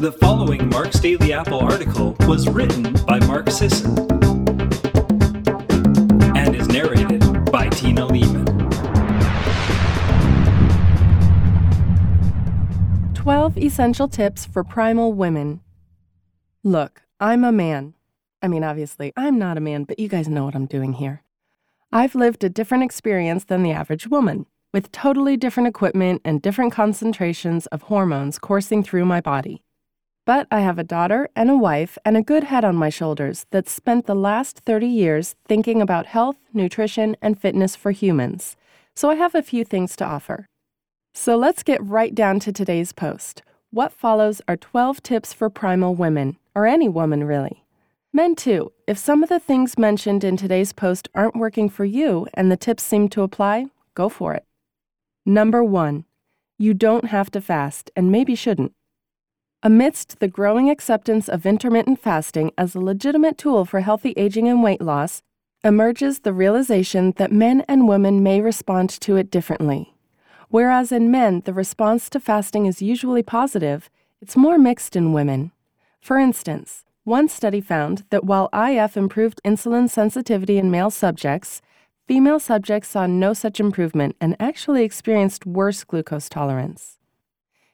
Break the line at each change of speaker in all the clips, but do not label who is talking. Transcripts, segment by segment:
The following Mark's Daily Apple article was written by Mark Sisson and is narrated by Tina Leaman.
12 Essential Tips for Primal Women. Look, I'm a man. I mean, obviously, I'm not a man, but you guys know what I'm doing here. I've lived a different experience than the average woman, with totally different equipment and different concentrations of hormones coursing through my body. But I have a daughter and a wife and a good head on my shoulders that spent the last 30 years thinking about health, nutrition, and fitness for humans. So I have a few things to offer. So let's get right down to today's post. What follows are 12 tips for primal women, or any woman really. Men too. If some of the things mentioned in today's post aren't working for you and the tips seem to apply, go for it. Number one, you don't have to fast and maybe shouldn't. Amidst the growing acceptance of intermittent fasting as a legitimate tool for healthy aging and weight loss, emerges the realization that men and women may respond to it differently. Whereas in men, the response to fasting is usually positive, it's more mixed in women. For instance, one study found that while IF improved insulin sensitivity in male subjects, female subjects saw no such improvement and actually experienced worse glucose tolerance.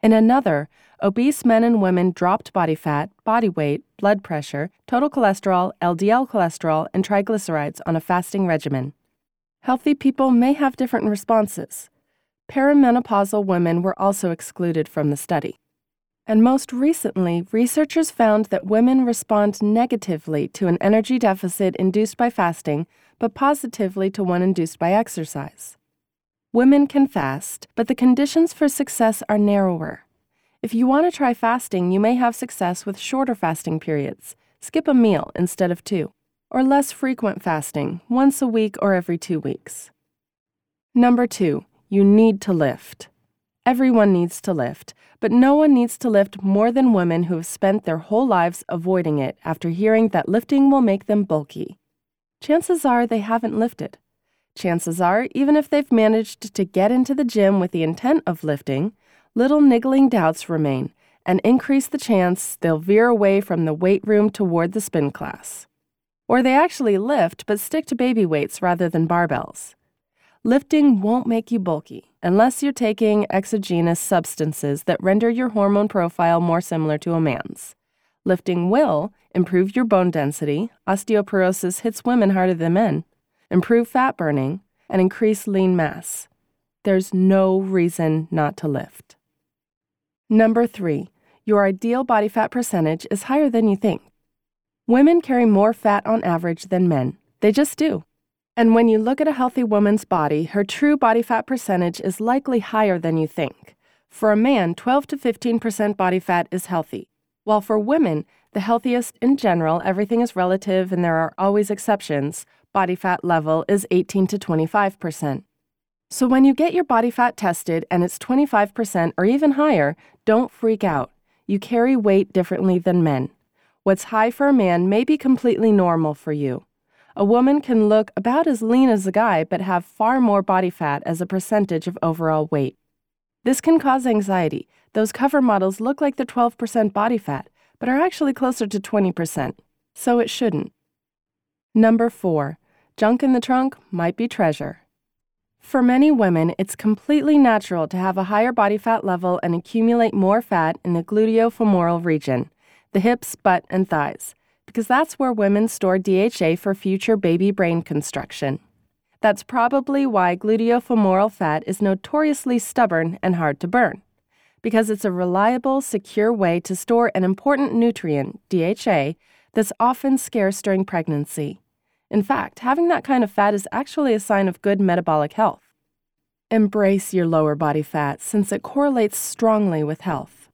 In another, obese men and women dropped body fat, body weight, blood pressure, total cholesterol, LDL cholesterol, and triglycerides on a fasting regimen. Healthy people may have different responses. Perimenopausal women were also excluded from the study. And most recently, researchers found that women respond negatively to an energy deficit induced by fasting, but positively to one induced by exercise. Women can fast, but the conditions for success are narrower. If you want to try fasting, you may have success with shorter fasting periods. Skip a meal instead of two. Or less frequent fasting, once a week or every two weeks. Number two, you need to lift. Everyone needs to lift, but no one needs to lift more than women who have spent their whole lives avoiding it after hearing that lifting will make them bulky. Chances are they haven't lifted. Chances are, even if they've managed to get into the gym with the intent of lifting, little niggling doubts remain and increase the chance they'll veer away from the weight room toward the spin class. Or they actually lift but stick to baby weights rather than barbells. Lifting won't make you bulky unless you're taking exogenous substances that render your hormone profile more similar to a man's. Lifting will improve your bone density, osteoporosis hits women harder than men, improve fat burning, and increase lean mass. There's no reason not to lift. Number three, your ideal body fat percentage is higher than you think. Women carry more fat on average than men. They just do. And when you look at a healthy woman's body, her true body fat percentage is likely higher than you think. For a man, 12 to 15% body fat is healthy, while for women, the healthiest in general, everything is relative and there are always exceptions, body fat level is 18 to 25%. So when you get your body fat tested and it's 25% or even higher, don't freak out. You carry weight differently than men. What's high for a man may be completely normal for you. A woman can look about as lean as a guy but have far more body fat as a percentage of overall weight. This can cause anxiety. Those cover models look like they're 12% body fat, but are actually closer to 20%, so it shouldn't. Number four, junk in the trunk might be treasure. For many women, it's completely natural to have a higher body fat level and accumulate more fat in the gluteofemoral region, the hips, butt, and thighs, because that's where women store DHA for future baby brain construction. That's probably why gluteofemoral fat is notoriously stubborn and hard to burn, because it's a reliable, secure way to store an important nutrient, DHA, that's often scarce during pregnancy. In fact, having that kind of fat is actually a sign of good metabolic health. Embrace your lower body fat since it correlates strongly with health.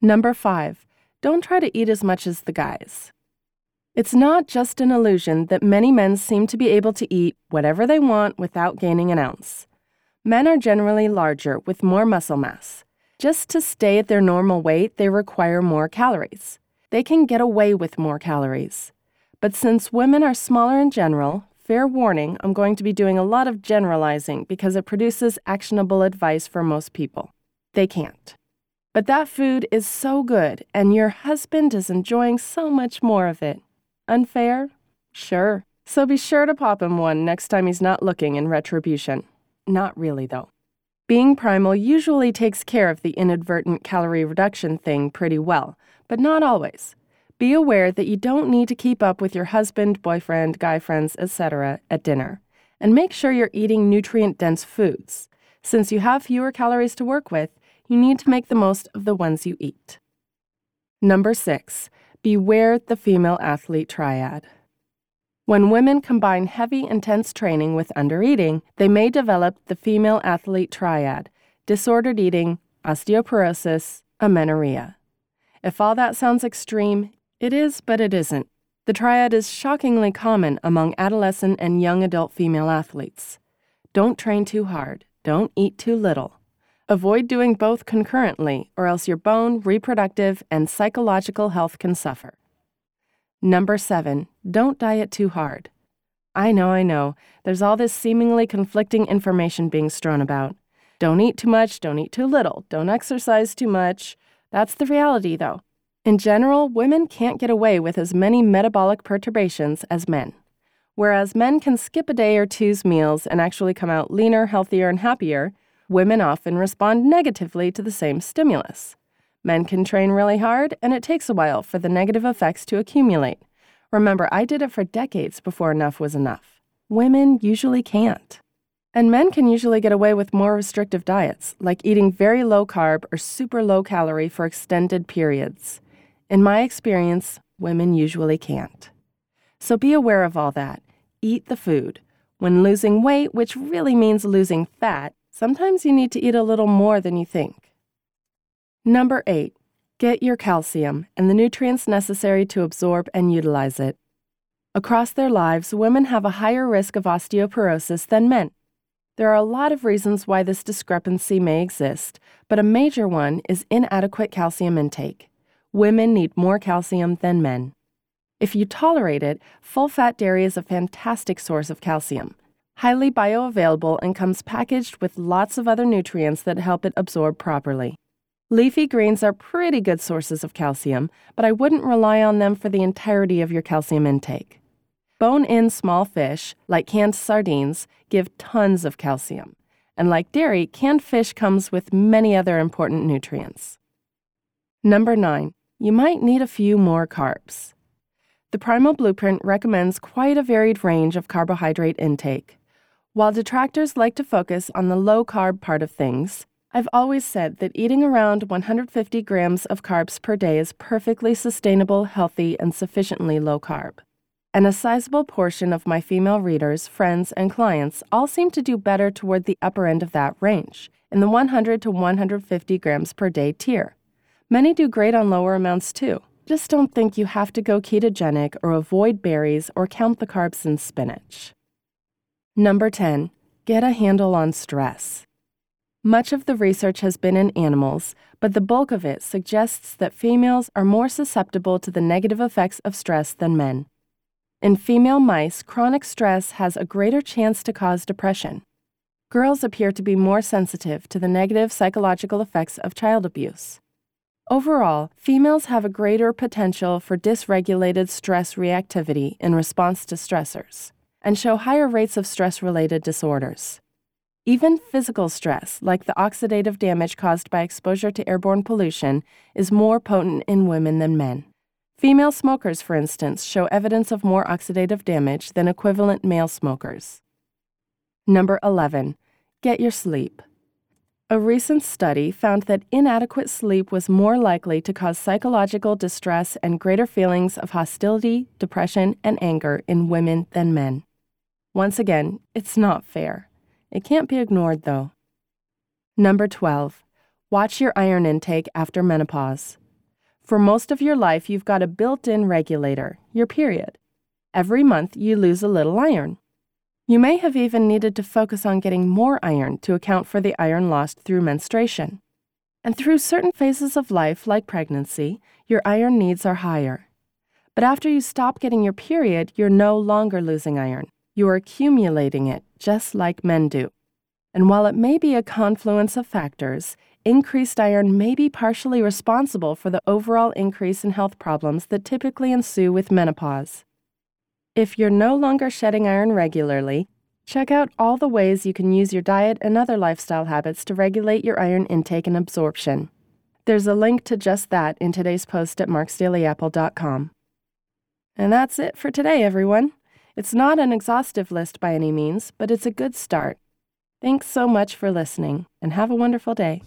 Number five, don't try to eat as much as the guys. It's not just an illusion that many men seem to be able to eat whatever they want without gaining an ounce. Men are generally larger with more muscle mass. Just to stay at their normal weight, they require more calories. They can get away with more calories. But since women are smaller in general, fair warning, I'm going to be doing a lot of generalizing because it produces actionable advice for most people. They can't. But that food is so good, and your husband is enjoying so much more of it. Unfair? Sure. So be sure to pop him one next time he's not looking in retribution. Not really, though. Being primal usually takes care of the inadvertent calorie reduction thing pretty well, but not always. Be aware that you don't need to keep up with your husband, boyfriend, guy friends, etc. at dinner. And make sure you're eating nutrient dense foods. Since you have fewer calories to work with, you need to make the most of the ones you eat. Number six, beware the female athlete triad. When women combine heavy, intense training with undereating, they may develop the female athlete triad disordered eating, osteoporosis, amenorrhea. If all that sounds extreme, it is, but it isn't. The triad is shockingly common among adolescent and young adult female athletes. Don't train too hard, don't eat too little. Avoid doing both concurrently, or else your bone, reproductive, and psychological health can suffer. Number seven, don't diet too hard. I know, I know, there's all this seemingly conflicting information being strewn about. Don't eat too much, don't eat too little, don't exercise too much. That's the reality, though. In general, women can't get away with as many metabolic perturbations as men. Whereas men can skip a day or two's meals and actually come out leaner, healthier, and happier, women often respond negatively to the same stimulus. Men can train really hard, and it takes a while for the negative effects to accumulate. Remember, I did it for decades before enough was enough. Women usually can't. And men can usually get away with more restrictive diets, like eating very low carb or super low calorie for extended periods. In my experience, women usually can't. So be aware of all that. Eat the food. When losing weight, which really means losing fat, sometimes you need to eat a little more than you think. Number eight, get your calcium and the nutrients necessary to absorb and utilize it. Across their lives, women have a higher risk of osteoporosis than men. There are a lot of reasons why this discrepancy may exist, but a major one is inadequate calcium intake. Women need more calcium than men. If you tolerate it, full fat dairy is a fantastic source of calcium. Highly bioavailable and comes packaged with lots of other nutrients that help it absorb properly. Leafy greens are pretty good sources of calcium, but I wouldn't rely on them for the entirety of your calcium intake. Bone in small fish, like canned sardines, give tons of calcium. And like dairy, canned fish comes with many other important nutrients. Number 9. You might need a few more carbs. The Primal Blueprint recommends quite a varied range of carbohydrate intake. While detractors like to focus on the low carb part of things, I've always said that eating around 150 grams of carbs per day is perfectly sustainable, healthy, and sufficiently low carb. And a sizable portion of my female readers, friends, and clients all seem to do better toward the upper end of that range, in the 100 to 150 grams per day tier. Many do great on lower amounts too. Just don't think you have to go ketogenic or avoid berries or count the carbs in spinach. Number 10. Get a handle on stress. Much of the research has been in animals, but the bulk of it suggests that females are more susceptible to the negative effects of stress than men. In female mice, chronic stress has a greater chance to cause depression. Girls appear to be more sensitive to the negative psychological effects of child abuse. Overall, females have a greater potential for dysregulated stress reactivity in response to stressors and show higher rates of stress related disorders. Even physical stress, like the oxidative damage caused by exposure to airborne pollution, is more potent in women than men. Female smokers, for instance, show evidence of more oxidative damage than equivalent male smokers. Number 11. Get your sleep. A recent study found that inadequate sleep was more likely to cause psychological distress and greater feelings of hostility, depression, and anger in women than men. Once again, it's not fair. It can't be ignored, though. Number 12. Watch your iron intake after menopause. For most of your life, you've got a built in regulator, your period. Every month, you lose a little iron. You may have even needed to focus on getting more iron to account for the iron lost through menstruation. And through certain phases of life, like pregnancy, your iron needs are higher. But after you stop getting your period, you're no longer losing iron. You're accumulating it, just like men do. And while it may be a confluence of factors, increased iron may be partially responsible for the overall increase in health problems that typically ensue with menopause. If you're no longer shedding iron regularly, check out all the ways you can use your diet and other lifestyle habits to regulate your iron intake and absorption. There's a link to just that in today's post at marksdailyapple.com. And that's it for today, everyone. It's not an exhaustive list by any means, but it's a good start. Thanks so much for listening, and have a wonderful day.